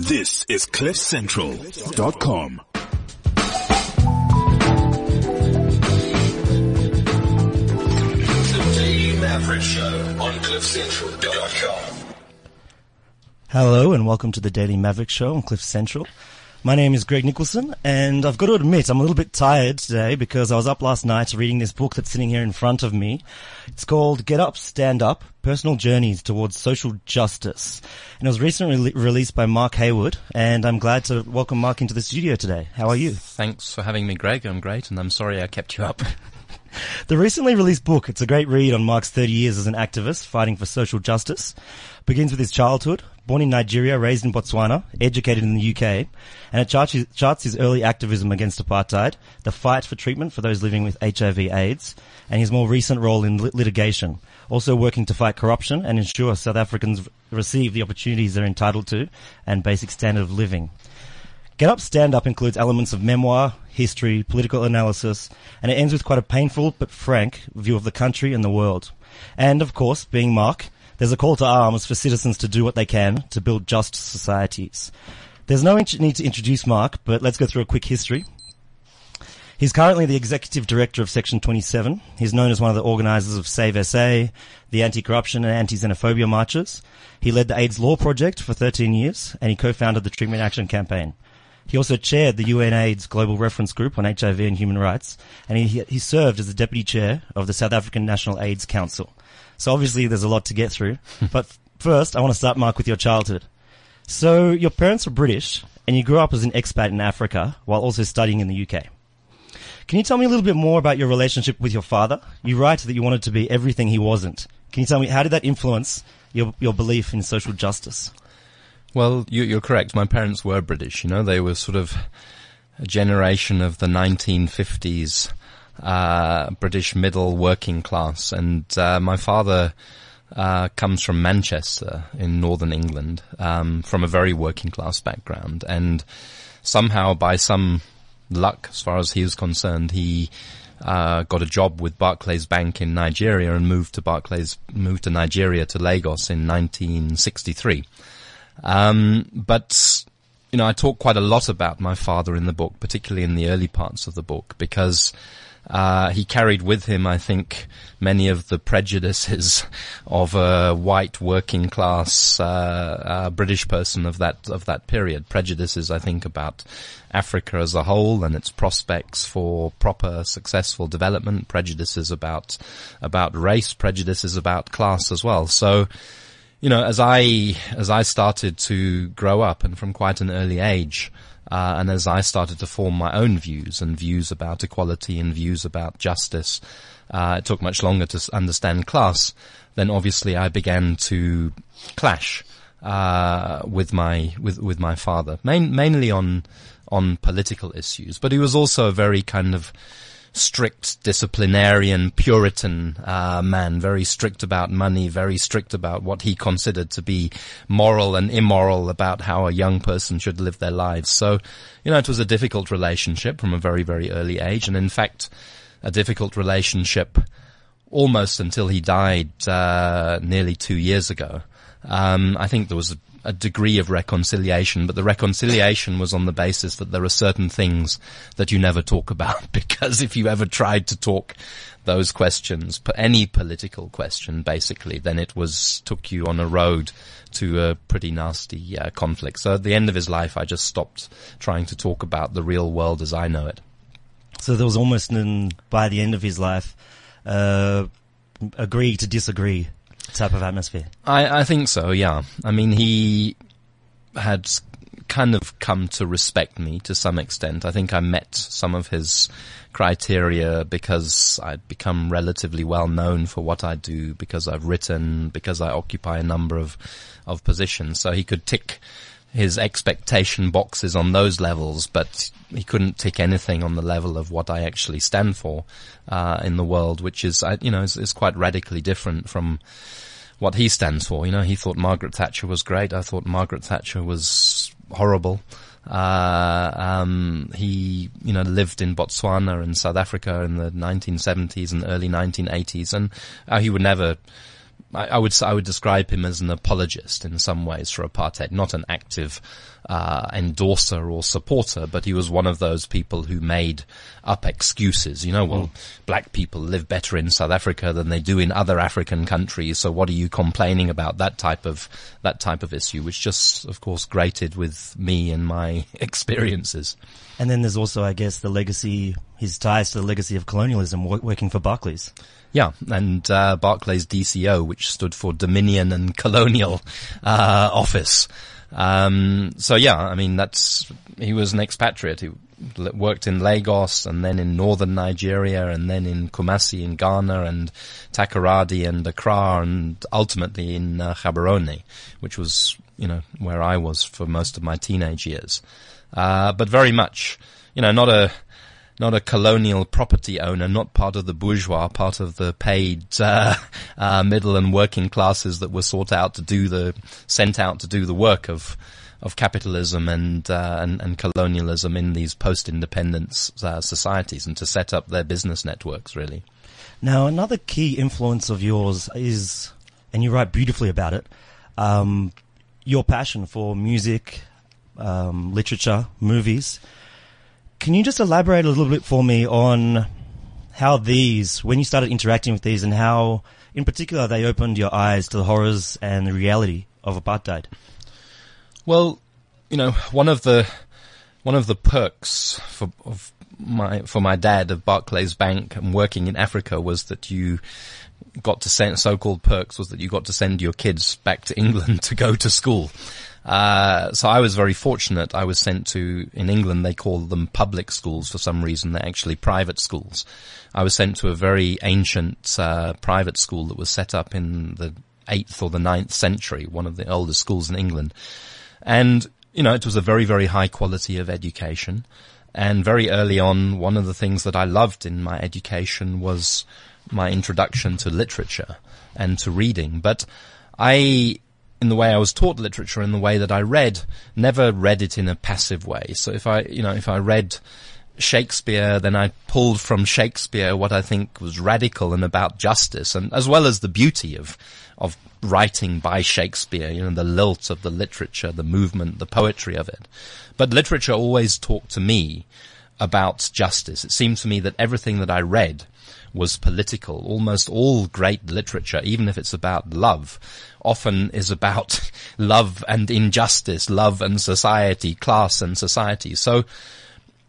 This is CliffCentral.com. The Daily Maverick Show on CliffCentral.com. Hello and welcome to the Daily Maverick Show on Cliff Central. My name is Greg Nicholson and I've got to admit I'm a little bit tired today because I was up last night reading this book that's sitting here in front of me. It's called Get Up, Stand Up, Personal Journeys Towards Social Justice. And it was recently re- released by Mark Heywood and I'm glad to welcome Mark into the studio today. How are you? Thanks for having me, Greg. I'm great, and I'm sorry I kept you up. The recently released book, it's a great read on Mark's 30 years as an activist fighting for social justice. Begins with his childhood, born in Nigeria, raised in Botswana, educated in the UK, and it charts his, early activism against apartheid, the fight for treatment for those living with HIV AIDS, and his more recent role in lit- litigation, also working to fight corruption and ensure South Africans receive the opportunities they're entitled to and basic standard of living. Get Up Stand Up includes elements of memoir, history, political analysis, and it ends with quite a painful but frank view of the country and the world. And of course, being Mark, there's a call to arms for citizens to do what they can to build just societies. There's no need to introduce Mark, but let's go through a quick history. He's currently the executive director of Section 27. He's known as one of the organisers of Save SA, the anti-corruption and anti-xenophobia marches. He led the AIDS Law Project for 13 years, and he co-founded the Treatment Action Campaign. He also chaired the UN AIDS Global Reference Group on HIV and Human Rights, and he, he served as the deputy chair of the South African National AIDS Council. So obviously there's a lot to get through. but first, I want to start, Mark, with your childhood. So your parents were British, and you grew up as an expat in Africa while also studying in the UK. Can you tell me a little bit more about your relationship with your father? You write that you wanted to be everything he wasn't. Can you tell me how did that influence your your belief in social justice? Well, you, you're correct. My parents were British. You know, they were sort of a generation of the 1950s uh, British middle working class, and uh, my father. Uh, comes from Manchester in northern England, um, from a very working class background, and somehow by some luck, as far as he was concerned, he uh, got a job with Barclays Bank in Nigeria and moved to Barclays, moved to Nigeria to Lagos in 1963. Um, but you know, I talk quite a lot about my father in the book, particularly in the early parts of the book, because uh, he carried with him, I think, many of the prejudices of a white working class uh, uh, British person of that of that period. Prejudices, I think, about Africa as a whole and its prospects for proper, successful development. Prejudices about about race. Prejudices about class as well. So you know, as I as I started to grow up, and from quite an early age, uh, and as I started to form my own views and views about equality and views about justice, uh, it took much longer to understand class. Then obviously I began to clash uh, with my with with my father, main, mainly on on political issues, but he was also a very kind of strict disciplinarian Puritan uh, man, very strict about money, very strict about what he considered to be moral and immoral about how a young person should live their lives. So, you know, it was a difficult relationship from a very, very early age, and in fact, a difficult relationship almost until he died uh, nearly two years ago. Um, I think there was a, degree of reconciliation, but the reconciliation was on the basis that there are certain things that you never talk about because if you ever tried to talk those questions, any political question basically, then it was took you on a road to a pretty nasty uh, conflict. So at the end of his life, I just stopped trying to talk about the real world as I know it. So there was almost an, by the end of his life, uh, agree to disagree type of atmosphere. I, I think so, yeah. I mean, he had kind of come to respect me to some extent. I think I met some of his criteria because I'd become relatively well known for what I do, because I've written, because I occupy a number of, of positions. So he could tick his expectation boxes on those levels, but he couldn't tick anything on the level of what I actually stand for uh, in the world, which is, you know, is, is quite radically different from what he stands for. You know, he thought Margaret Thatcher was great. I thought Margaret Thatcher was horrible. Uh, um, he, you know, lived in Botswana and South Africa in the 1970s and early 1980s, and uh, he would never I, I would I would describe him as an apologist in some ways for apartheid, not an active uh, endorser or supporter, but he was one of those people who made up excuses. You know, well, black people live better in South Africa than they do in other African countries, so what are you complaining about? That type of that type of issue, which just, of course, grated with me and my experiences. And then there's also, I guess, the legacy, his ties to the legacy of colonialism, working for Barclays. Yeah, and uh, Barclays DCO, which stood for Dominion and Colonial uh, Office. Um, so yeah, I mean that's he was an expatriate. He worked in Lagos and then in northern Nigeria and then in Kumasi in Ghana and Takoradi and Accra and ultimately in uh, which was you know where I was for most of my teenage years. Uh, but very much, you know, not a not a colonial property owner, not part of the bourgeois, part of the paid uh, uh, middle and working classes that were sought out to do the sent out to do the work of of capitalism and uh, and, and colonialism in these post-independence uh, societies and to set up their business networks. Really, Now, another key influence of yours is, and you write beautifully about it, um, your passion for music, um, literature, movies. Can you just elaborate a little bit for me on how these, when you started interacting with these, and how, in particular, they opened your eyes to the horrors and the reality of apartheid? Well, you know, one of the one of the perks for of my for my dad of Barclays Bank and working in Africa was that you got to send so-called perks was that you got to send your kids back to England to go to school. Uh, so I was very fortunate. I was sent to, in England, they call them public schools for some reason. They're actually private schools. I was sent to a very ancient, uh, private school that was set up in the 8th or the ninth century, one of the oldest schools in England. And, you know, it was a very, very high quality of education. And very early on, one of the things that I loved in my education was my introduction to literature and to reading. But I, in the way I was taught literature, in the way that I read, never read it in a passive way. So if I, you know, if I read Shakespeare, then I pulled from Shakespeare what I think was radical and about justice, and as well as the beauty of of writing by Shakespeare, you know, the lilt of the literature, the movement, the poetry of it. But literature always talked to me about justice. It seemed to me that everything that I read was political. Almost all great literature, even if it's about love, often is about love and injustice, love and society, class and society. So,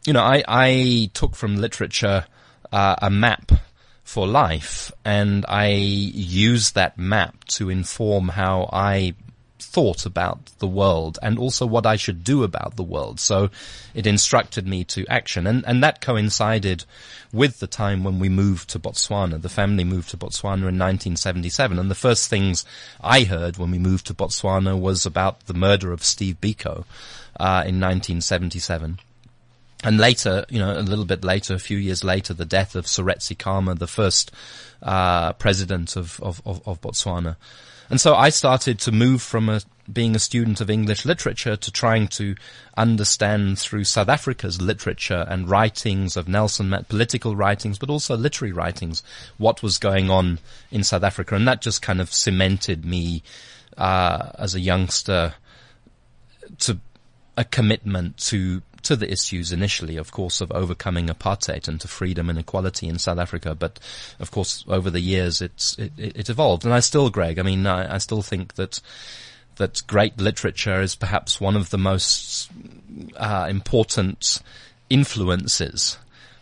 you know, I, I took from literature uh, a map for life, and I used that map to inform how I thought about the world and also what I should do about the world. So it instructed me to action, and and that coincided with the time when we moved to Botswana. The family moved to Botswana in 1977, and the first things I heard when we moved to Botswana was about the murder of Steve Biko uh, in 1977 and later, you know, a little bit later, a few years later, the death of Seretse Khama, the first uh, president of, of, of Botswana. And so I started to move from a, being a student of English literature to trying to understand through South Africa's literature and writings of Nelson, political writings, but also literary writings, what was going on in South Africa. And that just kind of cemented me uh, as a youngster to a commitment to to the issues initially, of course, of overcoming apartheid and to freedom and equality in South Africa. But of course, over the years, it's it, it evolved, and I still, Greg. I mean, I, I still think that that great literature is perhaps one of the most uh, important influences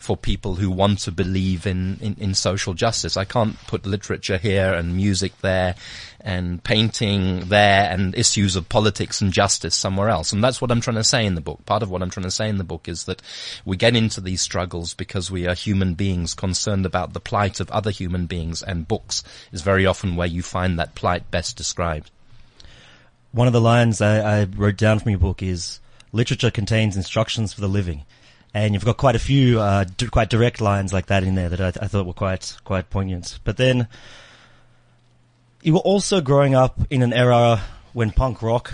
for people who want to believe in, in, in, social justice. I can't put literature here and music there and painting there and issues of politics and justice somewhere else. And that's what I'm trying to say in the book. Part of what I'm trying to say in the book is that we get into these struggles because we are human beings concerned about the plight of other human beings and books is very often where you find that plight best described. One of the lines I, I wrote down from your book is literature contains instructions for the living and you've got quite a few uh, d- quite direct lines like that in there that I, th- I, thought were quite quite poignant. But then you were also growing up in an era when punk rock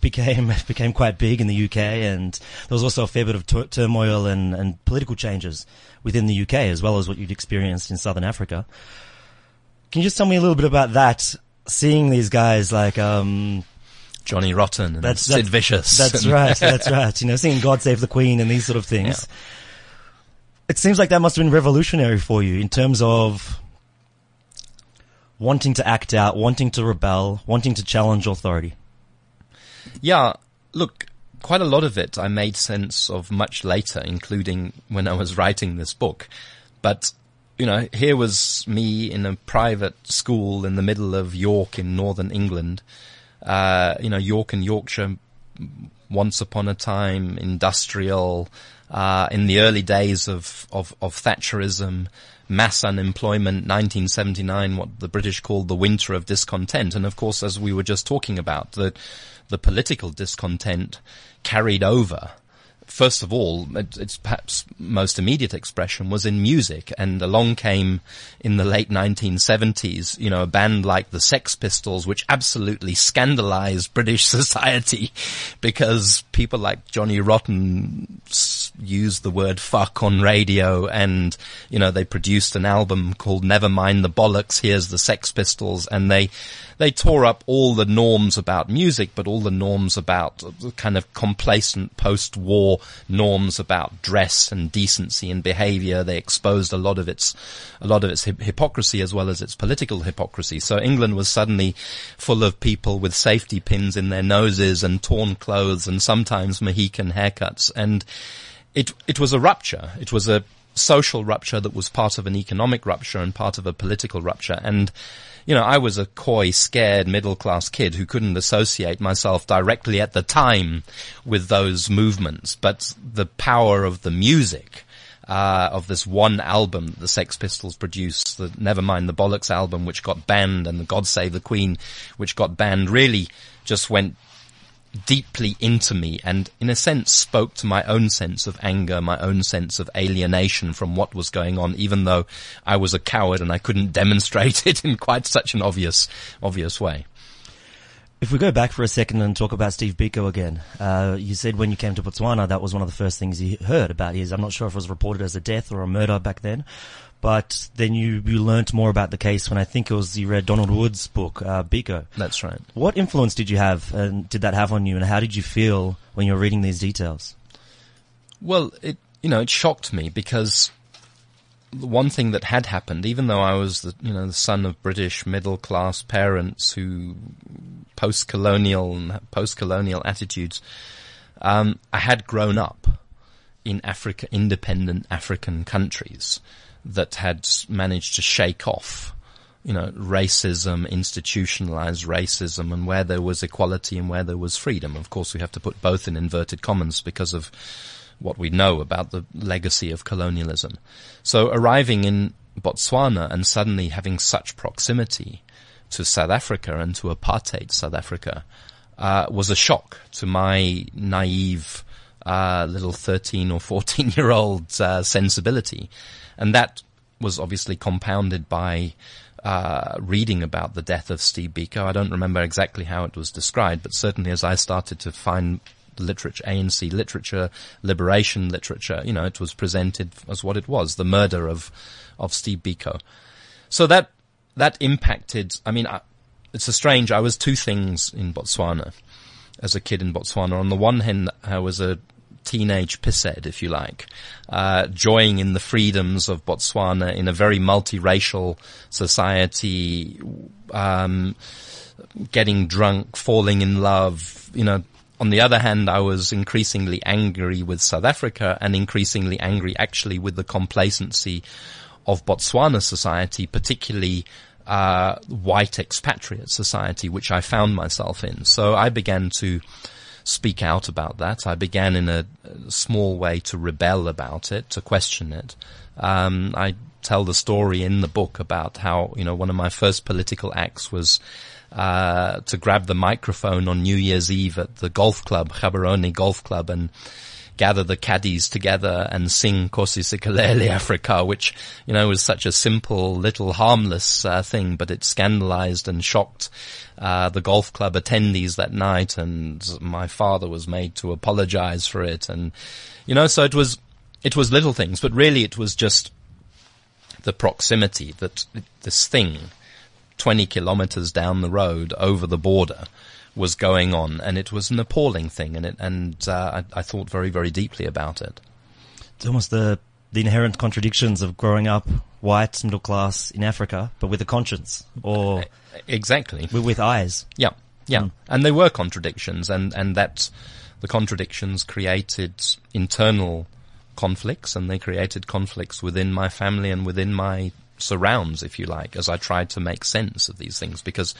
became became quite big in the UK, and there was also a fair bit of turmoil and, and political changes within the UK as well as what you'd experienced in Southern Africa. Can you just tell me a little bit about that seeing these guys like um, Johnny Rotten and That's- Sid that's- Vicious. That's right. That's right. You know, seeing God Save the Queen and these sort of things. It seems like that must have been revolutionary for you in terms of wanting to act out, wanting to rebel, wanting to challenge authority. Yeah, look, quite a lot of it I made sense of much later, including when I was writing this book. But, you know, here was me in a private school in the middle of York in northern England. Uh, you know, York and Yorkshire, once upon a time, industrial, uh, in the early days of, of, of Thatcherism, mass unemployment, 1979, what the British called the winter of discontent. And of course, as we were just talking about, the, the political discontent carried over. First of all, it, its perhaps most immediate expression was in music, and along came in the late 1970s, you know, a band like the Sex Pistols, which absolutely scandalized British society because people like Johnny Rotten used the word fuck on radio, and you know, they produced an album called Never Mind the Bollocks. Here's the Sex Pistols, and they they tore up all the norms about music, but all the norms about the kind of complacent post-war norms about dress and decency and behavior. They exposed a lot of its, a lot of its hypocrisy as well as its political hypocrisy. So England was suddenly full of people with safety pins in their noses and torn clothes and sometimes Mohican haircuts. And it, it was a rupture. It was a social rupture that was part of an economic rupture and part of a political rupture. And, you know, I was a coy, scared middle class kid who couldn't associate myself directly at the time with those movements, but the power of the music, uh, of this one album that the Sex Pistols produced, the never mind the Bollocks album, which got banned, and the God Save the Queen, which got banned, really just went deeply into me and in a sense spoke to my own sense of anger, my own sense of alienation from what was going on, even though I was a coward and I couldn't demonstrate it in quite such an obvious, obvious way. If we go back for a second and talk about Steve Biko again, uh, you said when you came to Botswana, that was one of the first things you heard about his. I'm not sure if it was reported as a death or a murder back then, but then you, you learnt more about the case when I think it was you read Donald Woods' book, uh, Biko. That's right. What influence did you have and did that have on you and how did you feel when you were reading these details? Well, it, you know, it shocked me because the one thing that had happened, even though I was the, you know, the son of British middle class parents who post-colonial and post-colonial attitudes, um, I had grown up in Africa, independent African countries that had managed to shake off, you know, racism, institutionalized racism, and where there was equality and where there was freedom. Of course, we have to put both in inverted commas because of what we know about the legacy of colonialism. So arriving in Botswana and suddenly having such proximity to South Africa and to apartheid South Africa uh, was a shock to my naive uh, little 13 or 14 year old uh, sensibility. And that was obviously compounded by uh, reading about the death of Steve Biko. I don't remember exactly how it was described, but certainly as I started to find literature, ANC literature, liberation literature, you know, it was presented as what it was, the murder of, of Steve Biko. So that, that impacted, I mean, I, it's a strange, I was two things in Botswana as a kid in Botswana. On the one hand, I was a teenage pisshead, if you like, uh, joying in the freedoms of Botswana in a very multiracial society, um, getting drunk, falling in love, you know, on the other hand, I was increasingly angry with South Africa and increasingly angry actually with the complacency of Botswana society, particularly uh, white expatriate society, which I found myself in. So I began to speak out about that. I began in a, small way to rebel about it, to question it. Um, I tell the story in the book about how, you know, one of my first political acts was uh, to grab the microphone on New Year's Eve at the golf club, Gaborone Golf Club, and gather the caddies together and sing Nkosi Sikelel' iAfrika, which, you know, was such a simple, little harmless uh, thing, but it scandalized and shocked uh, the golf club attendees that night, and my father was made to apologize for it, and, you know, so it was, it was little things, but really it was just the proximity that this thing 20 kilometers down the road over the border was going on and it was an appalling thing and it, and, uh, I, I thought very, very deeply about it. It's almost the the inherent contradictions of growing up white, middle class in Africa, but with a conscience or Exactly. with, with eyes. Yeah, yeah, and they were contradictions, and and that the contradictions created internal conflicts, and they created conflicts within my family and within my surrounds, if you like, as I tried to make sense of these things. Because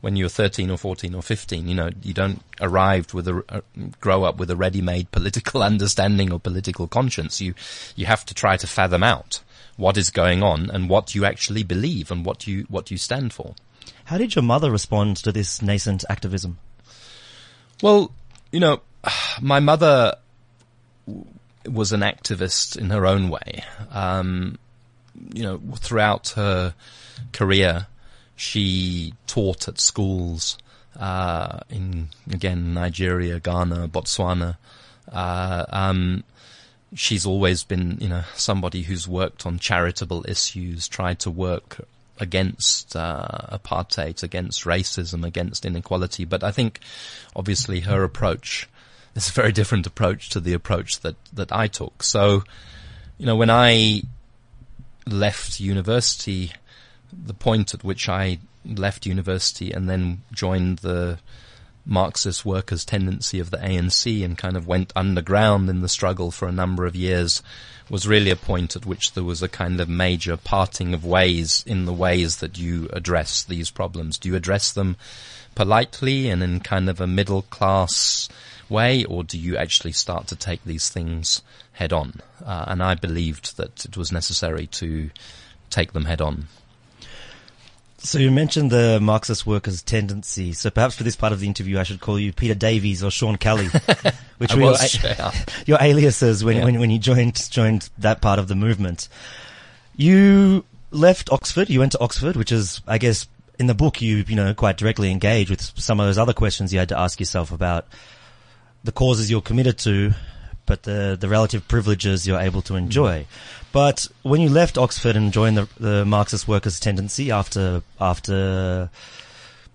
when you're 13 or 14 or 15, you know, you don't arrive with a, uh, grow up with a ready-made political understanding or political conscience. You, you have to try to fathom out what is going on and what you actually believe and what you, what you stand for. How did your mother respond to this nascent activism? Well, you know, my mother was an activist in her own way. Um, you know, throughout her career, she taught at schools uh, in again Nigeria, Ghana, Botswana. Uh, um, she's always been, you know, somebody who's worked on charitable issues, tried to work against uh, apartheid, against racism, against inequality. But I think, obviously, her approach is a very different approach to the approach that that I took. So, you know, when I left university, the point at which I left university and then joined the Marxist workers' tendency of the ANC and kind of went underground in the struggle for a number of years was really a point at which there was a kind of major parting of ways in the ways that you address these problems. Do you address them politely and in kind of a middle class way, or do you actually start to take these things head on? Uh, and I believed that it was necessary to take them head on. So you mentioned the Marxist workers' tendency. So perhaps for this part of the interview, I should call you Peter Davies or Sean Kelly, which were your, your aliases when, Yeah. when, when you joined, joined that part of the movement. You left Oxford, you went to Oxford, which is, I guess, in the book you, you know, quite directly engage with some of those other questions you had to ask yourself about the causes you're committed to, but the, the relative privileges you're able to enjoy. But when you left Oxford and joined the, the Marxist workers' tendency after, after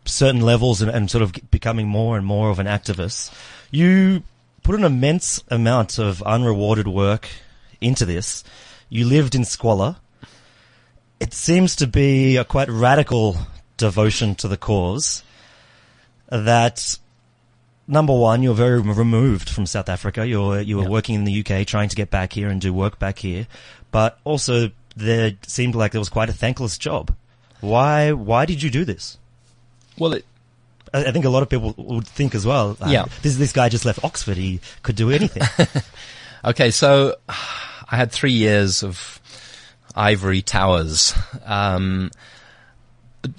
certain levels and, and sort of becoming more and more of an activist, you put an immense amount of unrewarded work into this. You lived in squalor. It seems to be a quite radical devotion to the cause that number one, you're very removed from South Africa. You're, you were Yeah. working in the UK trying to get back here and do work back here. But also there seemed like there was quite a thankless job. Why, why did you do this? Well, it, I I think a lot of people would think as well. uh, Yeah. This, this guy just left Oxford. He could do anything. Okay, so I had three years of ivory towers. Um,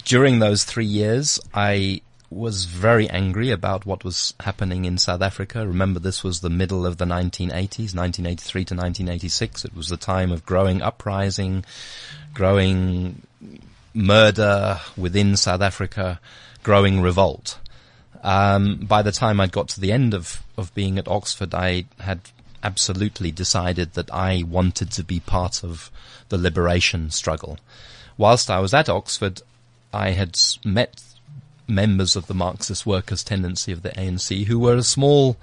during those three years, I was very angry about what was happening in South Africa. Remember, this was the middle of the 1980s, 1983 to 1986. It was the time of growing uprising, growing murder within South Africa, growing revolt. Um, by the time I'd got to the end of, of being at Oxford, I had absolutely decided that I wanted to be part of the liberation struggle. Whilst I was at Oxford, I had met members of the Marxist Workers' Tendency of the ANC who were a small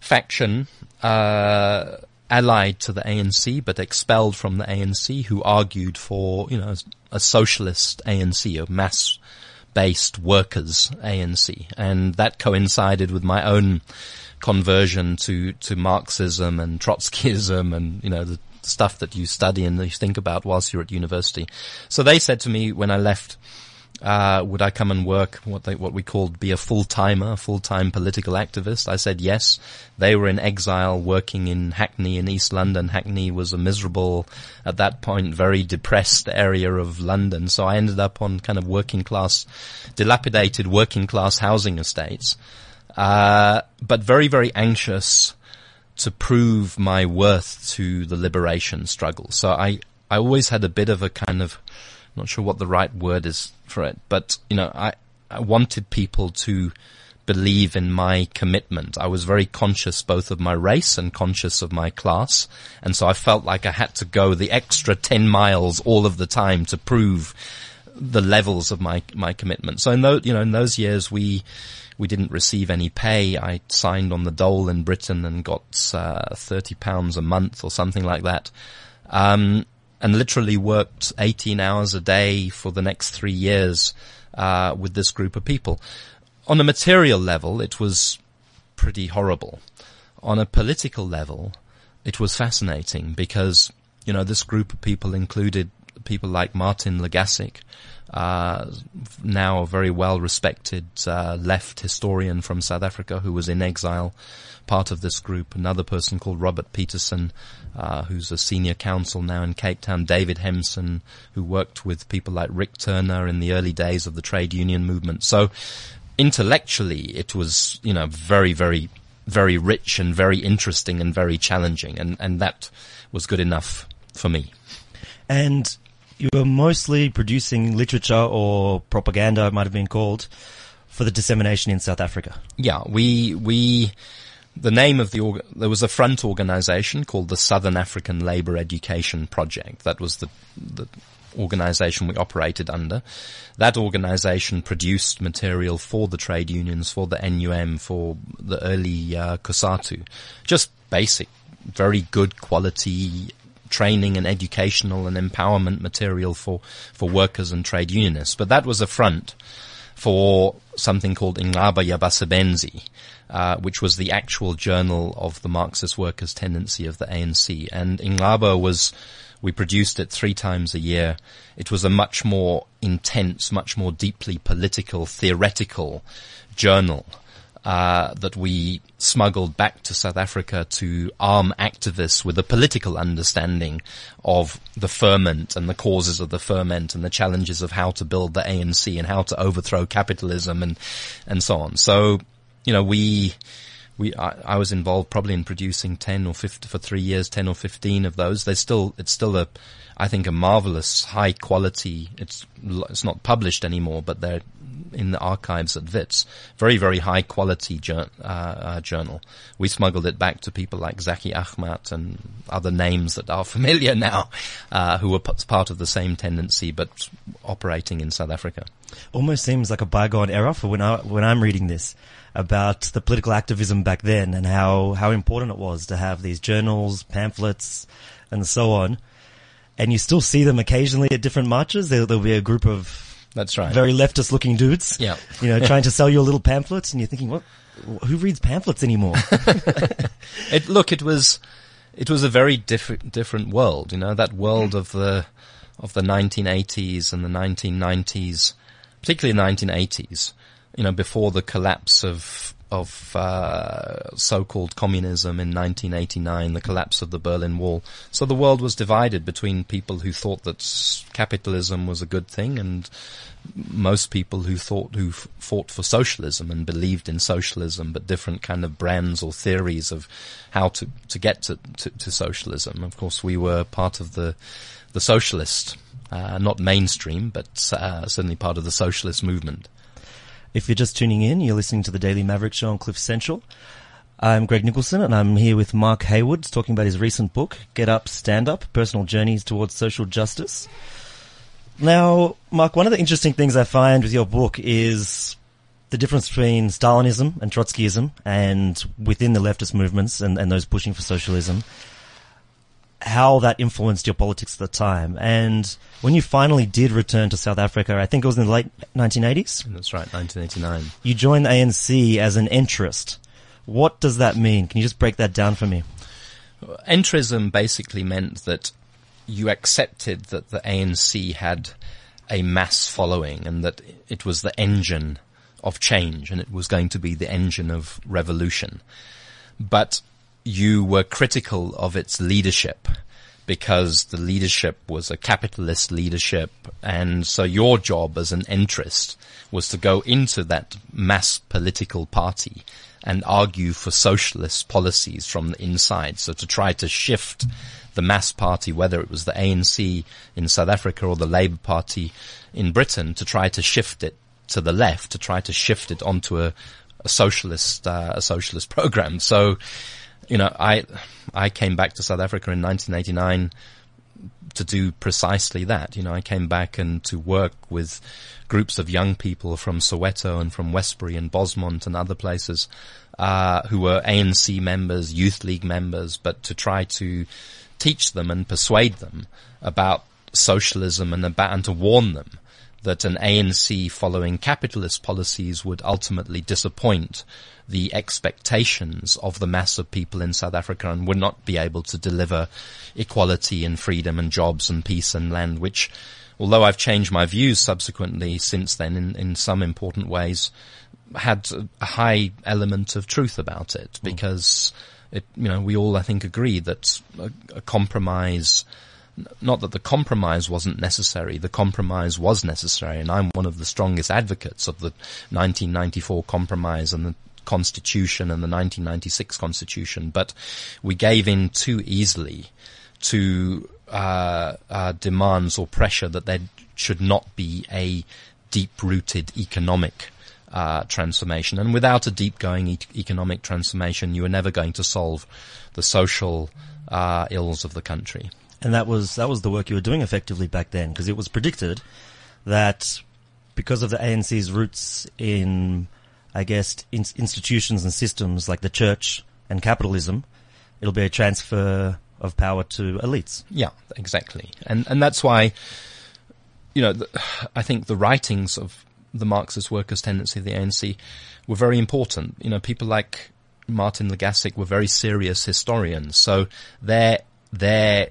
faction, uh, allied to the ANC but expelled from the ANC who argued for, you know, a socialist ANC, a mass based workers ANC. And that coincided with my own conversion to, to Marxism and Trotskyism and, you know, the stuff that you study and you think about whilst you're at university. So they said to me when I left, uh, would I come and work what they, what we called be a full timer, full time political activist? I said yes. They were in exile working in Hackney in East London. Hackney was a miserable, at that point, very depressed area of London. So I ended up on kind of working class, dilapidated working class housing estates. Uh, but very, very anxious to prove my worth to the liberation struggle. So I, I always had a bit of a kind of, not sure what the right word is for it, but you know, I, I wanted people to believe in my commitment. I was very conscious both of my race and conscious of my class. And so I felt like I had to go the extra 10 miles all of the time to prove the levels of my my commitment. So in those you know in those years we we didn't receive any pay. I signed on the dole in Britain and got uh, thirty pounds a month or something like that, um, and literally worked eighteen hours a day for the next three years uh, with this group of people. On a material level, it was pretty horrible. On a political level, it was fascinating because you know this group of people included people like Martin Legassick, uh, now a very well respected uh, left historian from South Africa who was in exile, part of this group. Another person called Robert Petersen, uh, who's a senior counsel now in Cape Town. David Hemson, who worked with people like Rick Turner in the early days of the trade union movement. So intellectually, it was you know very very very rich and very interesting and very challenging, and and that was good enough for me. And you were mostly producing literature or propaganda, it might have been called, for the dissemination in South Africa. Yeah, we we the name of the org- there was a front organization called the Southern African Labor Education Project. That was the the organization we operated under. That organization produced material for the trade unions, for the NUM, for the early uh. Just basic, very good quality training and educational and empowerment material for, for workers and trade unionists. But that was a front for something called Inqaba Yabasebenzi, uh, which was the actual journal of the Marxist workers' tendency of the ANC. And Inqaba was, we produced it three times a year. It was a much more intense, much more deeply political, theoretical journal uh, that we smuggled back to South Africa to arm activists with a political understanding of the ferment and the causes of the ferment and the challenges of how to build the ANC and how to overthrow capitalism and and so on. So, you know, we we I, I was involved probably in producing ten or fifty for three years, ten or fifteen of those. There's still it's still a I think a marvelous high quality. It's it's not published anymore, but they're in the archives at Wits. Very, very high quality jur- uh, uh, journal. We smuggled it back to people like Zackie Achmat and other names that are familiar now, uh, who were p- part of the same tendency but operating in South Africa. Almost seems like a bygone era for when I when I'm reading this about the political activism back then and how how important it was to have these journals, pamphlets, and so on. And you still see them occasionally at different marches. There, there'll be a group of That's right. very leftist looking dudes. Yeah. You know, trying to sell you a little pamphlet and you're thinking, what, who reads pamphlets anymore? It, look, it was, it was a very different, different world, you know, that world of the, of the 1980s and the 1990s, particularly the 1980s, you know, before the collapse of, of, uh, so-called communism in 1989, the collapse of the Berlin Wall. So the world was divided between people who thought that capitalism was a good thing and most people who thought who fought for socialism and believed in socialism, but different kind of brands or theories of how to to get to, to, to socialism. Of course, we were part of the the socialist, uh, not mainstream, but uh, certainly part of the socialist movement. If you're just tuning in, you're listening to the Daily Maverick Show on Cliff Central. I'm Greg Nicholson and I'm here with Mark Heywood talking about his recent book, Get Up, Stand Up, Personal Journeys Towards Social Justice. Now, Mark, one of the interesting things I find with your book is the difference between Stalinism and Trotskyism and within the leftist movements and, and those pushing for socialism, how that influenced your politics at the time. And when you finally did return to South Africa, I think it was in the late 1980s, That's right, 1989. you joined the ANC as an entrist. What does that mean? Can you just break that down for me? Entrism basically meant that you accepted that the ANC had a mass following and that it was the engine of change and it was going to be the engine of revolution. But you were critical of its leadership because the leadership was a capitalist leadership and so your job as an entrist was to go into that mass political party and argue for socialist policies from the inside. So to try to shift the mass party, whether it was the ANC in South Africa or the Labour Party in Britain, to try to shift it to the left, to try to shift it onto a, a socialist, uh, a socialist program. So, you know, I, I came back to South Africa in 1989 to do precisely that. You know, I came back and to work with groups of young people from Soweto and from Westbury and Bosmont and other places uh, who were ANC members, youth league members, but to try to teach them and persuade them about socialism and about and to warn them that an ANC following capitalist policies would ultimately disappoint the expectations of the mass of people in South Africa and would not be able to deliver equality and freedom and jobs and peace and land, which, although I've changed my views subsequently since then in, in some important ways, had a high element of truth about it. Mm. Because it, you know, we all, I think, agree that a, a compromise not that the compromise wasn't necessary, the compromise was necessary, and I'm one of the strongest advocates of the 1994 compromise and the constitution and the 1996 constitution, but we gave in too easily to uh, uh, demands or pressure that there should not be a deep-rooted economic uh, transformation. And without a deep-going e- economic transformation, you are never going to solve the social uh, ills of the country. And that was that was the work you were doing effectively back then, because it was predicted that because of the ANC's roots in, I guess, in, institutions and systems like the church and capitalism, it'll be a transfer of power to elites. Yeah, exactly. And and that's why, you know, the, I think the writings of the Marxist workers' tendency of the ANC were very important. You know, people like Martin Legassick were very serious historians, so their their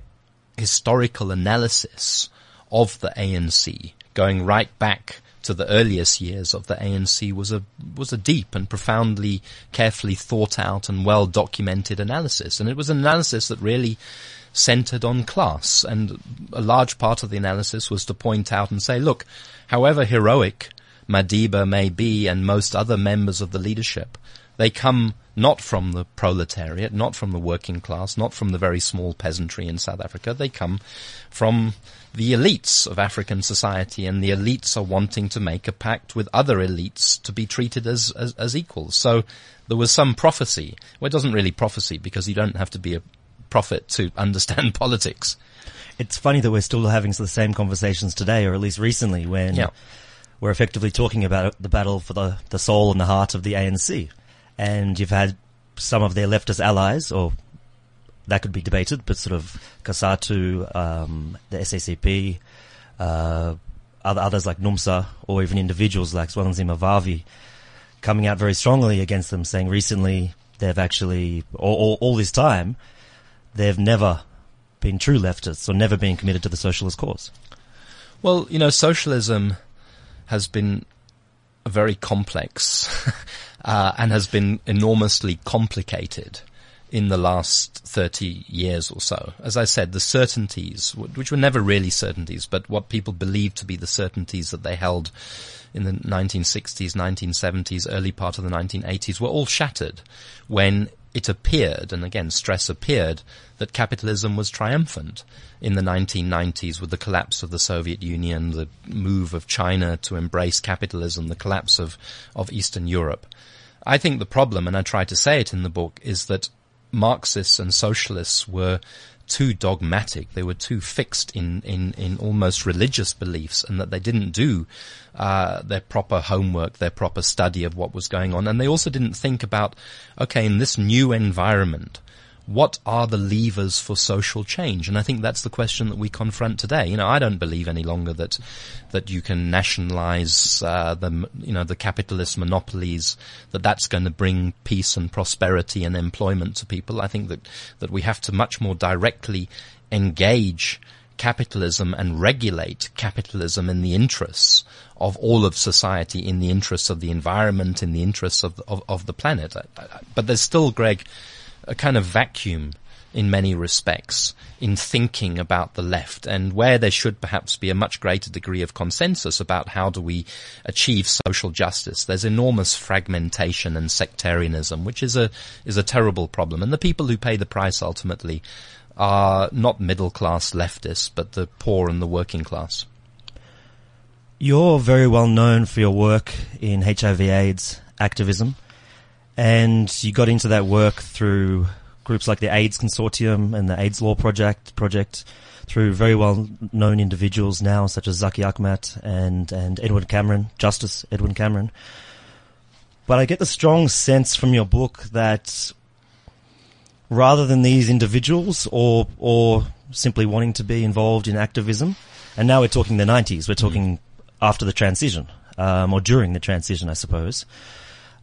historical analysis of the ANC, going right back to the earliest years of the ANC, was a was a deep and profoundly, carefully thought out and well documented analysis, and it was an analysis that really centered on class. And a large part of the analysis was to point out and say, look, however heroic Madiba may be and most other members of the leadership, they come not from the proletariat, not from the working class, not from the very small peasantry in South Africa. They come from the elites of African society, and the elites are wanting to make a pact with other elites to be treated as, as, as equals. So there was some prophecy. Well, it doesn't really prophecy because you don't have to be a prophet to understand politics. It's funny that we're still having the same conversations today, or at least recently, when Yeah. we're effectively talking about the battle for the, the soul and the heart of the ANC. And you've had some of their leftist allies, or that could be debated, but sort of COSATU, um, the SACP, uh, other, others like NUMSA, or even individuals like Zwelinzima Vavi, coming out very strongly against them, saying recently they've actually, all, all, all this time, they've never been true leftists or never been committed to the socialist cause. Well, you know, socialism has been a very complex uh, and has been enormously complicated in the last 30 years or so. As I said, the certainties, which were never really certainties, but what people believed to be the certainties that they held in the 1960s, 1970s, early part of the 1980s were all shattered when it appeared, and again stress appeared, that capitalism was triumphant in the 1990s with the collapse of the Soviet Union, the move of China to embrace capitalism, the collapse of, of Eastern Europe. I think the problem, and I try to say it in the book, is that Marxists and socialists were too dogmatic. They were too fixed in, in, in almost religious beliefs and that they didn't do uh, their proper homework, their proper study of what was going on. And they also didn't think about, okay, in this new environment, what are the levers for social change? And I think that's the question that we confront today. You know, I don't believe any longer that that you can nationalize uh, the you know the capitalist monopolies. That that's going to bring peace and prosperity and employment to people. I think that that we have to much more directly engage capitalism and regulate capitalism in the interests of all of society, in the interests of the environment, in the interests of of, of the planet. But there's still, Greg, a kind of vacuum in many respects in thinking about the left and where there should perhaps be a much greater degree of consensus about how do we achieve social justice. There's enormous fragmentation and sectarianism, which is a, is a terrible problem. And the people who pay the price ultimately are not middle class leftists, but the poor and the working class. You're very well known for your work in HIV AIDS activism, and you got into that work through groups like the AIDS Consortium and the AIDS Law Project project through very well known individuals now, such as Zackie Achmat and and Edwin Cameron, Justice Edwin Cameron. But I get the strong sense from your book that rather than these individuals or or simply wanting to be involved in activism, and now we're talking the 90s, we're talking after the transition, um, or during the transition, I suppose.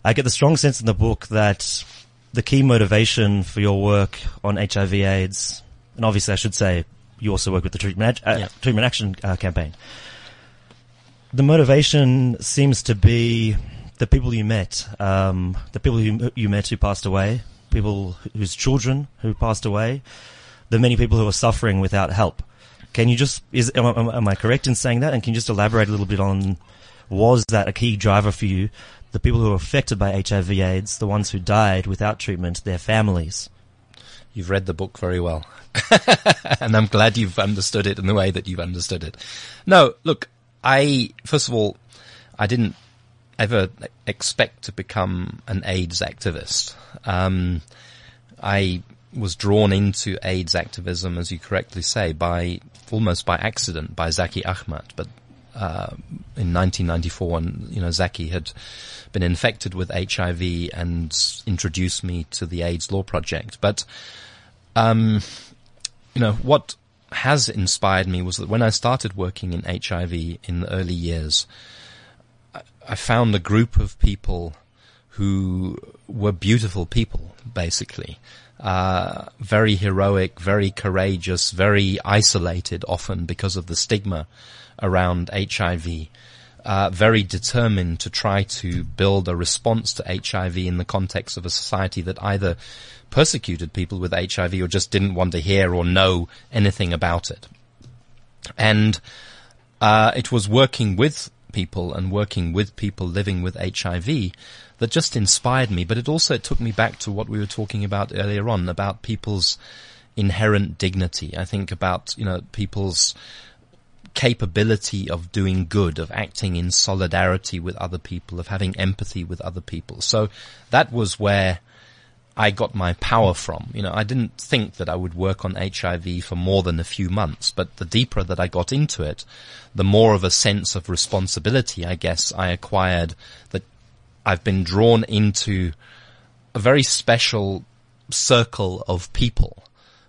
I get the strong sense in the book that the key motivation for your work on HIV AIDS, and obviously I should say you also work with the treatment, uh, Yeah. treatment action uh, campaign. The motivation seems to be the people you met, um, the people who you met who passed away, people whose children who passed away, the many people who are suffering without help. Can you just is am, am, am I correct in saying that? And can you just elaborate a little bit on was that a key driver for you? The people who were affected by HIV/AIDS, the ones who died without treatment, their families. You've read the book very well. and I'm glad you've understood it in the way that you've understood it. No, look, I, first of all, I didn't ever expect to become an AIDS activist. Um, I was drawn into AIDS activism, as you correctly say, by almost by accident by Zackie Achmat. But uh, in 1994, when you know Zackie had been infected with HIV and introduced me to the AIDS Law Project. But um, you know what has inspired me was that when I started working in HIV in the early years, I- I found a group of people who were beautiful people, basically. Uh, very heroic, very courageous, very isolated often because of the stigma around HIV. Uh, very determined to try to build a response to HIV in the context of a society that either persecuted people with HIV or just didn't want to hear or know anything about it. And uh, it was working with people and working with people living with HIV that just inspired me. But it also took me back to what we were talking about earlier on about people's inherent dignity. I think about you know people's capability of doing good, of acting in solidarity with other people, of having empathy with other people. So that was where I got my power from. You know, I didn't think that I would work on HIV for more than a few months, but the deeper that I got into it, the more of a sense of responsibility, I guess, I acquired that I've been drawn into a very special circle of people.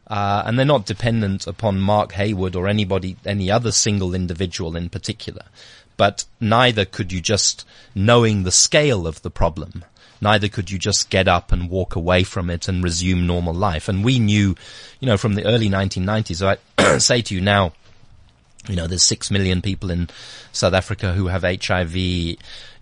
Uh, and they're not dependent upon Mark Heywood or anybody, any other single individual in particular. But neither could you just, knowing the scale of the problem, neither could you just get up and walk away from it and resume normal life. And we knew, you know, from the early 1990s, I say to you now, you know, there's six million people in South Africa who have HIV. You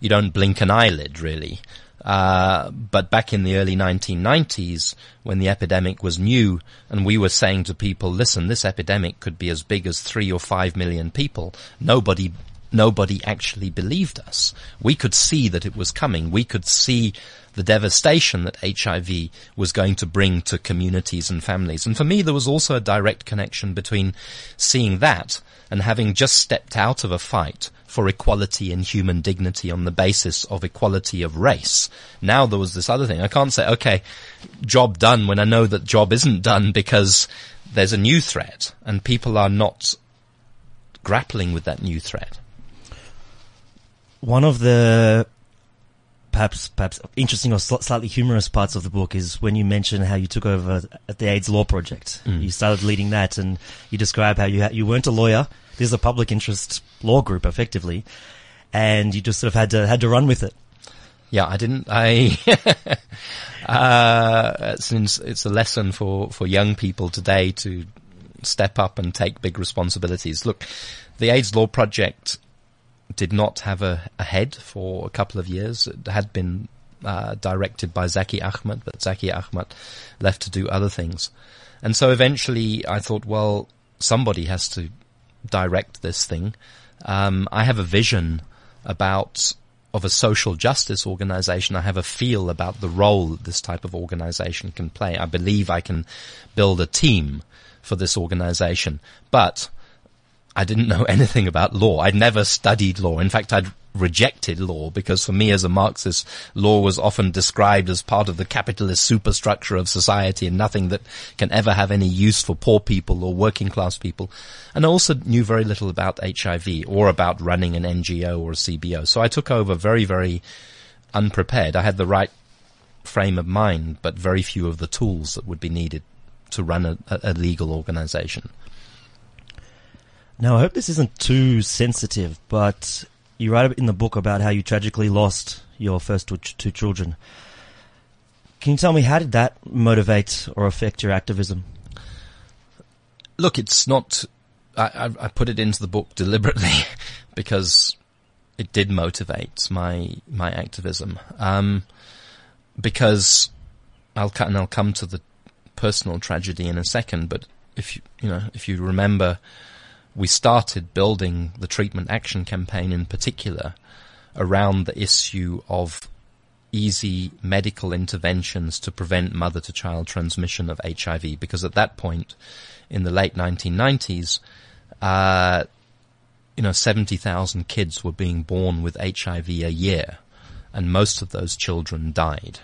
don't blink an eyelid, really. Uh, but back in the early 1990s, when the epidemic was new, and we were saying to people, "Listen, this epidemic could be as big as three or five million people," nobody, nobody actually believed us. We could see that it was coming. We could see the devastation that HIV was going to bring to communities and families. And for me, there was also a direct connection between seeing that and having just stepped out of a fight for equality and human dignity on the basis of equality of race. Now there was this other thing. I can't say, okay, job done when I know that job isn't done because there's a new threat and people are not grappling with that new threat. One of the perhaps perhaps interesting or sl- slightly humorous parts of the book is when you mention how you took over at the AIDS Law Project. Mm. You started leading that, and you describe how you ha- you weren't a lawyer. This is a public interest law group, effectively, and you just sort of had to had to run with it. Yeah, I didn't. I uh, since it's a lesson for for young people today to step up and take big responsibilities. Look, the AIDS Law Project did not have a, a head for a couple of years. It had been uh, directed by Zackie Achmat, but Zackie Achmat left to do other things. And so eventually I thought, well, somebody has to direct this thing. Um, I have a vision about of a social justice organization. I have a feel about the role that this type of organization can play. I believe I can build a team for this organization, but I didn't know anything about law. I'd never studied law. In fact, I'd rejected law because for me as a Marxist, law was often described as part of the capitalist superstructure of society and nothing that can ever have any use for poor people or working class people. And I also knew very little about HIV or about running an NGO or a CBO. So I took over very, very unprepared. I had the right frame of mind, but very few of the tools that would be needed to run a, a legal organization. Now, I hope this isn't too sensitive, but you write in the book about how you tragically lost your first two, children. Can you tell me how did that motivate or affect your activism? Look, it's not. I, I, put it into the book deliberately because it did motivate my my activism. Um, because I'll cut and I'll come to the personal tragedy in a second. But if you you know if you remember we started building the treatment action campaign in particular around the issue of easy medical interventions to prevent mother to child transmission of HIV because at that point in the late 1990s uh, you know 70,000 kids were being born with HIV a year and most of those children died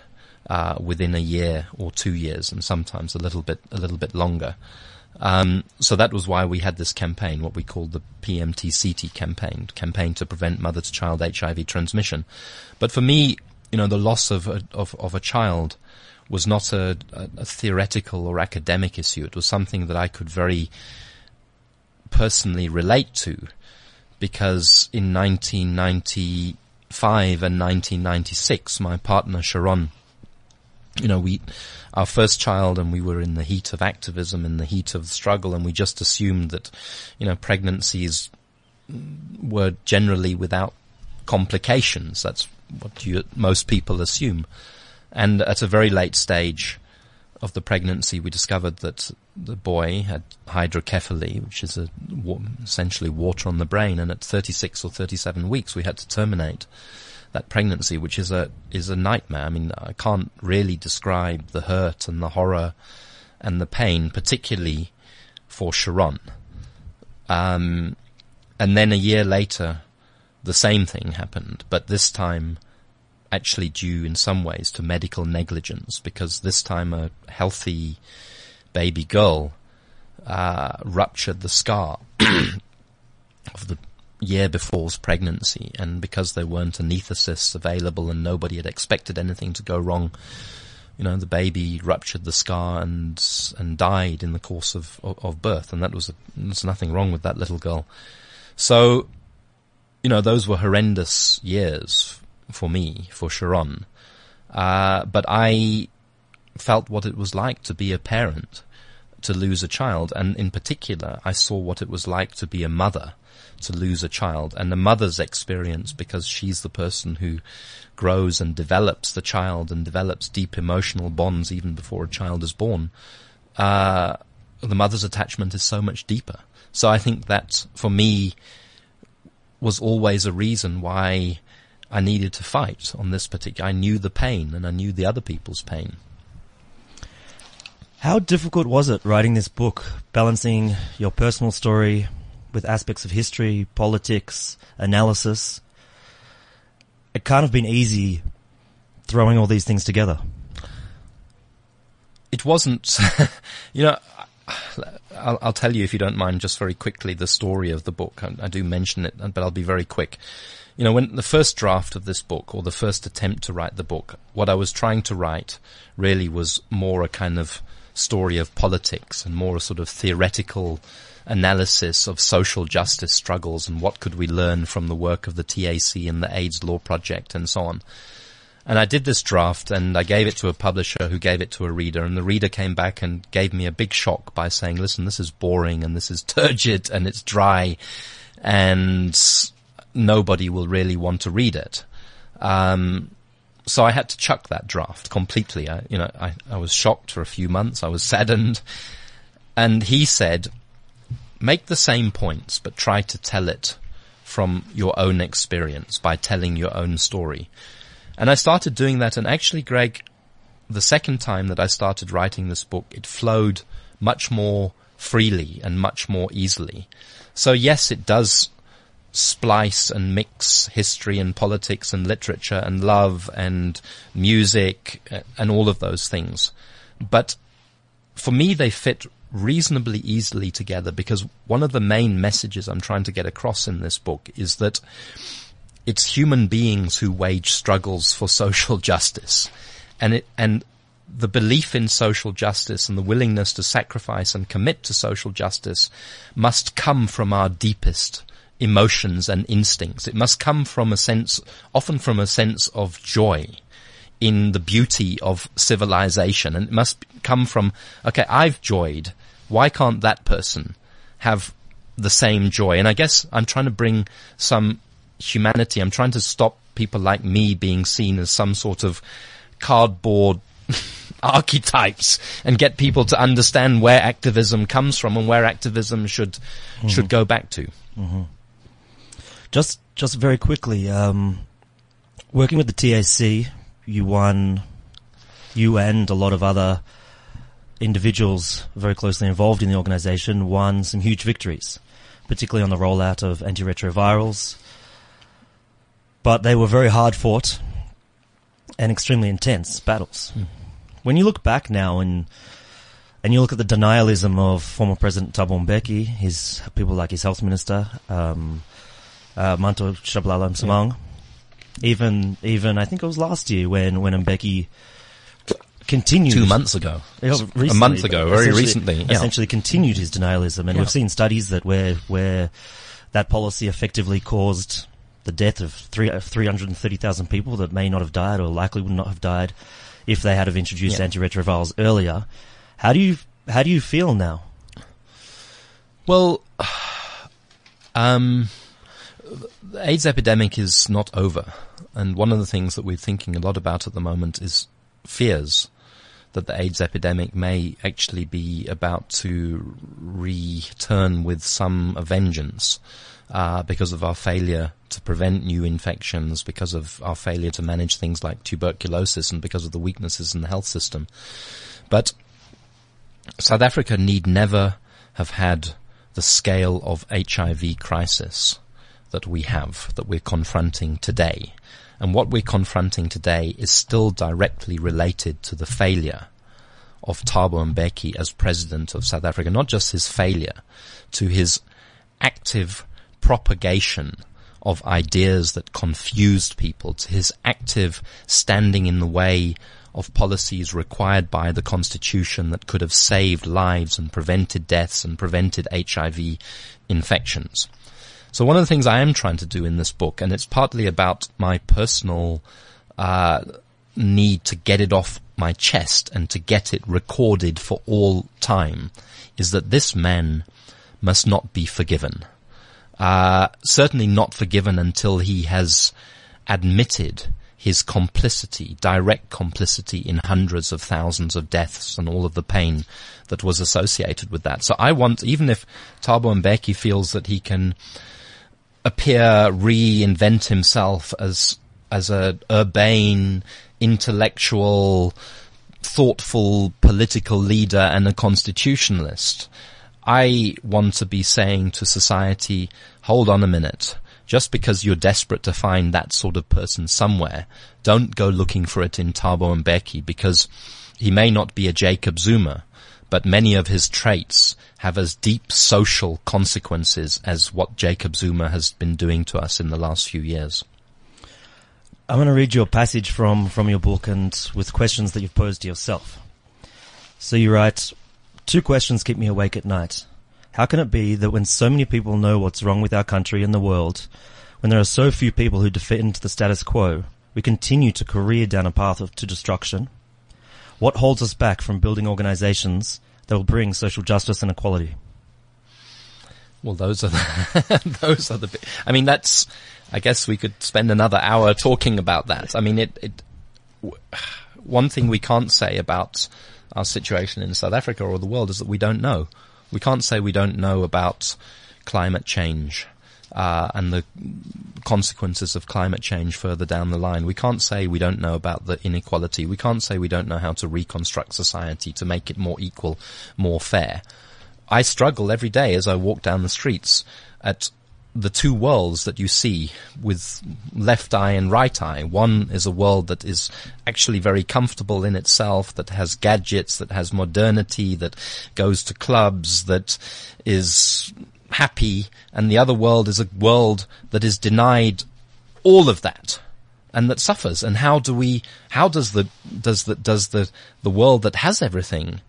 uh, within a year or two years and sometimes a little bit a little bit longer um, so that was why we had this campaign, what we called the PMTCT campaign, campaign to prevent mother to child HIV transmission. But for me, you know, the loss of a, of, of a child was not a, a, a theoretical or academic issue. It was something that I could very personally relate to because in 1995 and 1996, my partner Sharon, you know, we, our first child and we were in the heat of activism, in the heat of struggle, and we just assumed that, you know, pregnancies were generally without complications. That's what you, most people assume. And at a very late stage of the pregnancy, we discovered that the boy had hydrocephaly, which is a, essentially water on the brain, and at 36 or 37 weeks, we had to terminate that pregnancy, which is a is a nightmare. I mean, I can't really describe the hurt and the horror and the pain, particularly for Sharon. Um, and then a year later, the same thing happened, but this time actually due in some ways to medical negligence, because this time a healthy baby girl uh, ruptured the scar of the year before's pregnancy, and because there weren't anaesthetists available and nobody had expected anything to go wrong, you know, the baby ruptured the scar and and died in the course of of, of birth, and that was a, there's nothing wrong with that little girl. So, you know, those were horrendous years for me, for Sharon. Uh, but I felt what it was like to be a parent, to lose a child, and in particular, I saw what it was like to be a mother to lose a child and the mother's experience because she's the person who grows and develops the child and develops deep emotional bonds even before a child is born. Uh, the mother's attachment is so much deeper. So I think that for me was always a reason why I needed to fight on this particular. I knew the pain and I knew the other people's pain. How difficult was it writing this book, balancing your personal story with aspects of history, politics, analysis. It can't have been easy throwing all these things together. It wasn't, you know, I'll, I'll, tell you if you don't mind just very quickly the story of the book. I, I do mention it, but I'll be very quick. You know, when the first draft of this book or the first attempt to write the book, what I was trying to write really was more a kind of story of politics and more a sort of theoretical analysis of social justice struggles and what could we learn from the work of the TAC and the AIDS Law Project and so on. And I did this draft and I gave it to a publisher who gave it to a reader and the reader came back and gave me a big shock by saying, listen, this is boring and this is turgid and it's dry and nobody will really want to read it. Um, so I had to chuck that draft completely. I, you know, I, I was shocked for a few months. I was saddened. And he said, make the same points, but try to tell it from your own experience by telling your own story. And I started doing that and actually, Greg, the second time that I started writing this book, it flowed much more freely and much more easily. So yes, it does splice and mix history and politics and literature and love and music and all of those things. But for me, they fit reasonably easily together because one of the main messages I'm trying to get across in this book is that it's human beings who wage struggles for social justice. And it, and the belief in social justice and the willingness to sacrifice and commit to social justice must come from our deepest emotions and instincts. It must come from a sense, often from a sense of joy in the beauty of civilization. And it must come from, okay, I've joyed. Why can't that person have the same joy? And I guess I'm trying to bring some humanity. I'm trying to stop people like me being seen as some sort of cardboard archetypes and get people to understand where activism comes from and where activism should mm-hmm. should go back to. Mm-hmm. Just just very quickly, um, working with the TAC, you won, you and a lot of other individuals very closely involved in the organisation won some huge victories, particularly on the rollout of antiretrovirals. But they were very hard fought and extremely intense battles. Mm. When you look back now and and you look at the denialism of former President Thabo Mbeki, his people like his health minister, um, uh, Manto Tshabalala Msimang, yeah. even even I think it was last year when when Mbeki continued two months ago, recently, a month ago, very recently, yeah. essentially continued his denialism, and we've seen studies that where where that policy effectively caused the death of three, 330,000 people that may not have died or likely would not have died if they had have introduced antiretrovirals earlier. How do you how do you feel now? Well, um, the AIDS epidemic is not over, and one of the things that we're thinking a lot about at the moment is fears that the AIDS epidemic may actually be about to return with some vengeance uh, because of our failure to prevent new infections, because of our failure to manage things like tuberculosis, and because of the weaknesses in the health system. But South Africa need never have had the scale of HIV crisis that we have, that we're confronting today. And what we're confronting today is still directly related to the failure of Thabo Mbeki as president of South Africa, not just his failure, to his active propagation of ideas that confused people, to his active standing in the way of policies required by the Constitution that could have saved lives and prevented deaths and prevented HIV infections. So one of the things I am trying to do in this book, and it's partly about my personal uh, need to get it off my chest and to get it recorded for all time, is that this man must not be forgiven. Uh, certainly not forgiven until he has admitted his complicity, direct complicity in hundreds of thousands of deaths and all of the pain that was associated with that. So I want, even if Thabo Mbeki feels that he can appear, reinvent himself as, as a urbane, intellectual, thoughtful political leader and a constitutionalist, I want to be saying to society, hold on a minute. Just because you're desperate to find that sort of person somewhere, don't go looking for it in Thabo Mbeki because he may not be a Jacob Zuma, but many of his traits have as deep social consequences as what Jacob Zuma has been doing to us in the last few years. I'm going to read you a passage from, from your book and with questions that you've posed to yourself. So you write, Two questions keep me awake at night. How can it be that when so many people know what's wrong with our country and the world, when there are so few people who defend the status quo, we continue to career down a path of, to destruction? What holds us back from building organizations that will bring social justice and equality? Well, those are the, those are the. I mean, that's. I guess we could spend another hour talking about that. I mean, it. it one thing we can't say about our situation in South Africa or the world is that we don't know. We can't say we don't know about climate change. Uh, and the consequences of climate change further down the line. We can't say we don't know about the inequality. We can't say we don't know how to reconstruct society to make it more equal, more fair. I struggle every day as I walk down the streets at the two worlds that you see with left eye and right eye. One is a world that is actually very comfortable in itself, that has gadgets, that has modernity, that goes to clubs, that is happy, and the other world is a world that is denied all of that and that suffers. And how do we, how does the, does the, does the, the world that has everything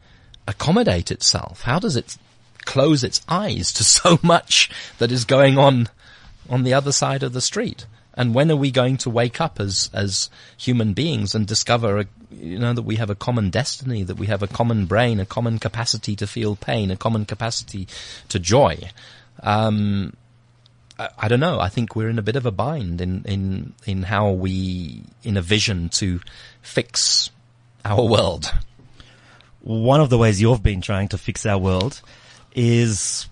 accommodate itself? How does it close its eyes to so much that is going on on the other side of the street? And when are we going to wake up as, as human beings and discover, a, you know, that we have a common destiny, that we have a common brain, a common capacity to feel pain, a common capacity to joy? Um, I, I don't know. I think we're in a bit of a bind in, in, in how we, in a vision to fix our world. One of the ways you've been trying to fix our world is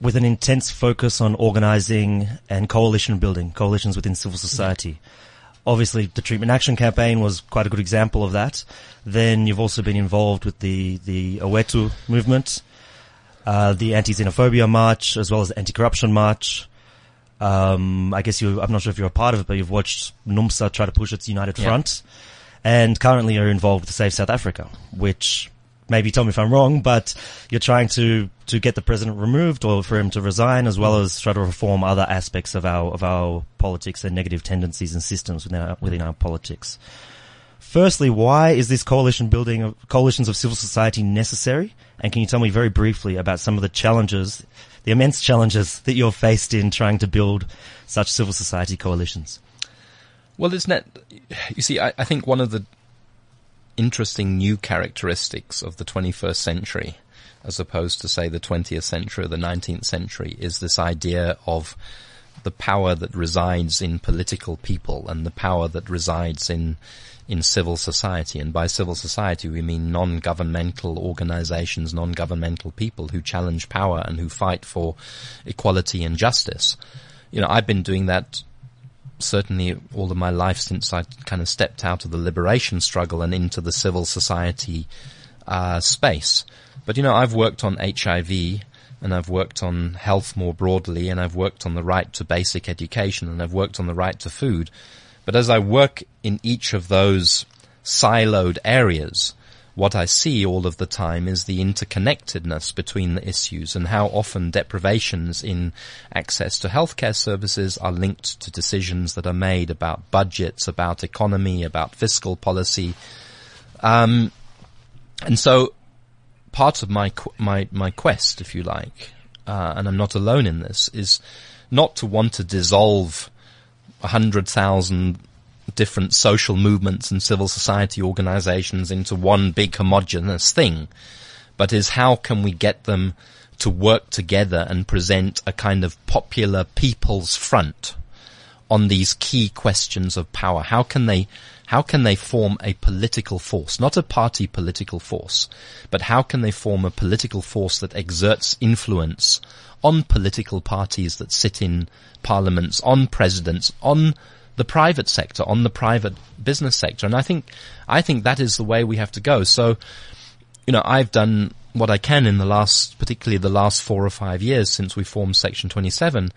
with an intense focus on organizing and coalition building, coalitions within civil society. Obviously, the treatment action campaign was quite a good example of that. Then you've also been involved with the, the Awetu movement, uh, the anti-xenophobia march, as well as the anti-corruption march. Um, I guess you, I'm not sure if you're a part of it, but you've watched NUMSA try to push its united Yeah. front and currently are involved with Save South Africa, which maybe tell me if I'm wrong, but you're trying to, to get the president removed or for him to resign as well as try to reform other aspects of our, of our politics and negative tendencies and systems within our, within our politics. Firstly, why is this coalition building of coalitions of civil society necessary? And can you tell me very briefly about some of the challenges, the immense challenges that you're faced in trying to build such civil society coalitions? Well, it's net. You see, I, I think one of the interesting new characteristics of the 21st century, as opposed to say the 20th century or the 19th century, is this idea of the power that resides in political people and the power that resides in in civil society. And by civil society, we mean non-governmental organizations, non-governmental people who challenge power and who fight for equality and justice. You know, I've been doing that certainly all of my life since I kind of stepped out of the liberation struggle and into the civil society uh, space. But you know, I've worked on HIV and I've worked on health more broadly and I've worked on the right to basic education and I've worked on the right to food. But as I work in each of those siloed areas, what I see all of the time is the interconnectedness between the issues and how often deprivations in access to healthcare services are linked to decisions that are made about budgets, about economy, about fiscal policy. Um, and so part of my, my, my quest, if you like, uh, and I'm not alone in this, is not to want to dissolve a hundred thousand different social movements and civil society organizations into one big homogenous thing, but is how can we get them to work together and present a kind of popular people's front on these key questions of power? How can they, how can they form a political force, not a party political force, but how can they form a political force that exerts influence on political parties that sit in parliaments, on presidents, on the private sector, on the private business sector. And I think, I think that is the way we have to go. So, you know, I've done what I can in the last, particularly the last four or five years since we formed Section 27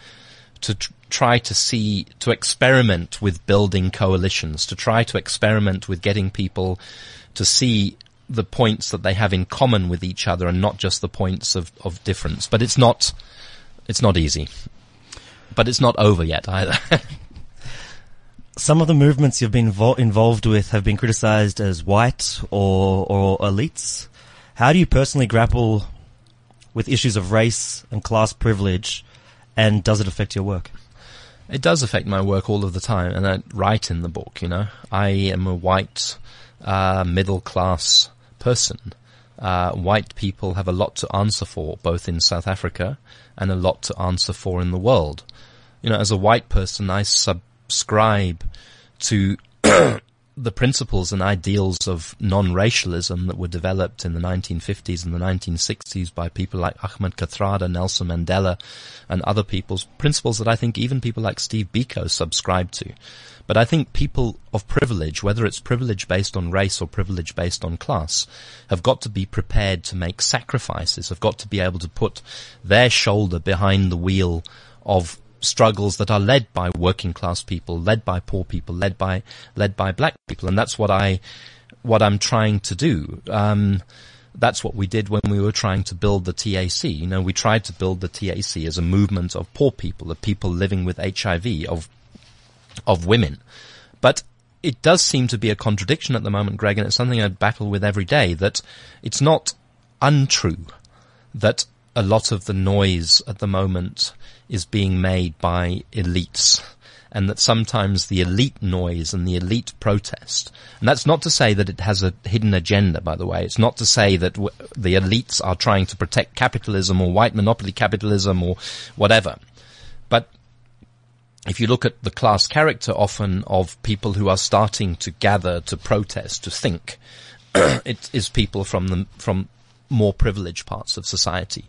to tr- try to see, to experiment with building coalitions, to try to experiment with getting people to see the points that they have in common with each other and not just the points of, of difference. But it's not, it's not easy. But it's not over yet either. Some of the movements you've been vo- involved with have been criticized as white or, or elites. How do you personally grapple with issues of race and class privilege and does it affect your work? It does affect my work all of the time, and I write in the book, you know. I am a white, uh, middle class person. Uh, white people have a lot to answer for, both in South Africa and a lot to answer for in the world. You know, as a white person, I subscribe to the principles and ideals of non-racialism that were developed in the 1950s and the 1960s by people like Ahmed Kathrada, Nelson Mandela, and other people's principles that I think even people like Steve Biko subscribe to. But I think people of privilege, whether it's privilege based on race or privilege based on class, have got to be prepared to make sacrifices, have got to be able to put their shoulder behind the wheel of struggles that are led by working class people, led by poor people, led by led by black people, and that's what I what I'm trying to do. Um, that's what we did when we were trying to build the TAC. You know, we tried to build the TAC as a movement of poor people, of people living with HIV, of of women. But it does seem to be a contradiction at the moment, Greg, and it's something I battle with every day, that it's not untrue that a lot of the noise at the moment is being made by elites and that sometimes the elite noise and the elite protest, and that's not to say that it has a hidden agenda, by the way. It's not to say that w- the elites are trying to protect capitalism or white monopoly capitalism or whatever. But if you look at the class character often of people who are starting to gather, to protest, to think, it is people from the, from more privileged parts of society.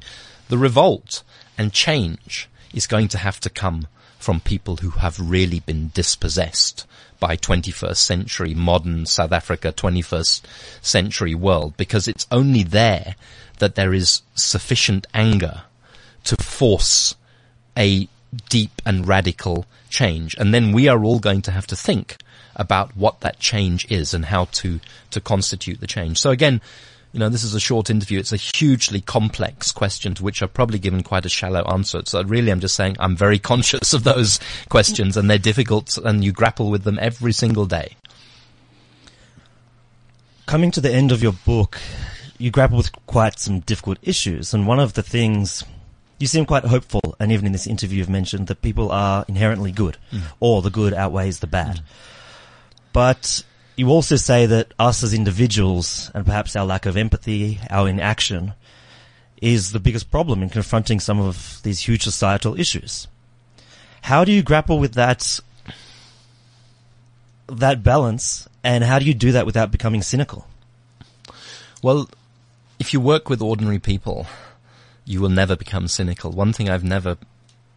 The revolt and change is going to have to come from people who have really been dispossessed by 21st century modern South Africa, 21st century world, because it's only there that there is sufficient anger to force a deep and radical change. And then we are all going to have to think about what that change is and how to, to constitute the change. So again, you know, this is a short interview. It's a hugely complex question to which I've probably given quite a shallow answer. So really I'm just saying I'm very conscious of those questions and they're difficult and you grapple with them every single day. Coming to the end of your book, you grapple with quite some difficult issues. And one of the things you seem quite hopeful, and even in this interview you've mentioned that people are inherently good, mm. or the good outweighs the bad. Mm. But you also say that us as individuals, and perhaps our lack of empathy, our inaction, is the biggest problem in confronting some of these huge societal issues. How do you grapple with that, that balance, and how do you do that without becoming cynical? Well, if you work with ordinary people, you will never become cynical. One thing I've never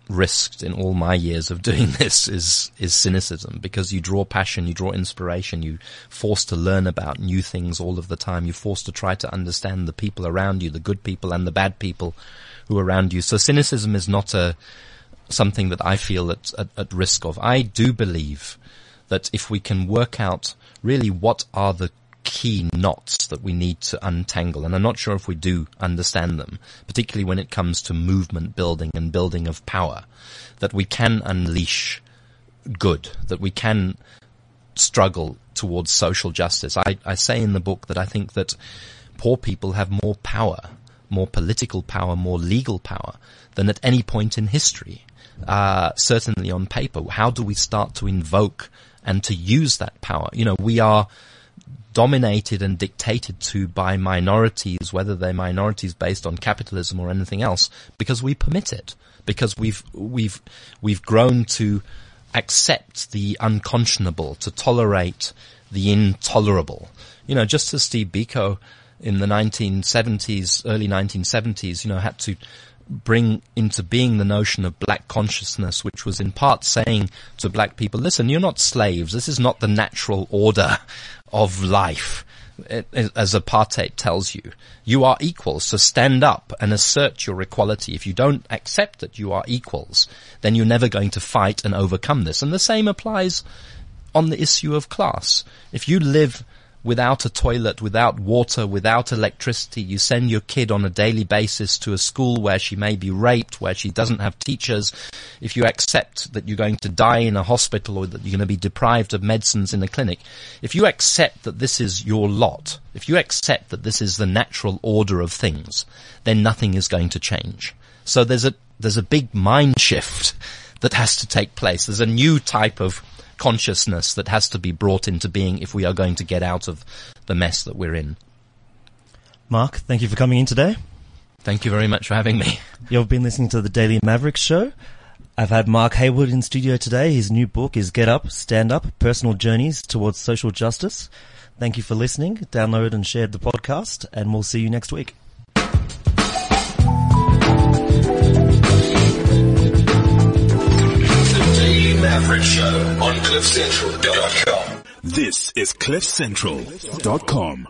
risked in all my years of doing this is is cynicism because you draw passion, you draw inspiration, you forced to learn about new things all of the time. You're forced to try to understand the people around you, the good people and the bad people who are around you. So cynicism is not a something that I feel at, at, at risk of. I do believe that if we can work out really what are the key knots that we need to untangle. And I'm not sure if we do understand them, particularly when it comes to movement building and building of power, that we can unleash good, that we can struggle towards social justice. I, I say in the book that I think that poor people have more power, more political power, more legal power than at any point in history. Uh, certainly on paper. How do we start to invoke and to use that power? You know, we are dominated and dictated to by minorities, whether they're minorities based on capitalism or anything else, because we permit it, because we've, we've, we've grown to accept the unconscionable, to tolerate the intolerable. You know, just as Steve Biko in the 1970s, early 1970s, you know, had to bring into being the notion of black consciousness, which was in part saying to black people, listen, you're not slaves. This is not the natural order of life, eh, eh, as apartheid tells you. You are equals, so stand up and assert your equality. If you don't accept that you are equals, then you're never going to fight and overcome this. And the same applies on the issue of class. If you live without a toilet, without water, without electricity. You send your kid on a daily basis to a school where she may be raped, where she doesn't have teachers. If you accept that you're going to die in a hospital or that you're going to be deprived of medicines in a clinic, if you accept that this is your lot, if you accept that this is the natural order of things, then nothing is going to change. So there's a, there's a big mind shift that has to take place. There's a new type of consciousness that has to be brought into being if we are going to get out of the mess that we're in. Mark, thank you for coming in today. Thank you very much for having me. You've been listening to the Daily Maverick Show. I've had Mark Heywood in studio today. His new book is Get Up, Stand Up, Personal Journeys Towards Social Justice. Thank you for listening. Download and share the podcast and we'll see you next week. Maverick Show on CliffCentral.com. This is CliffCentral.com.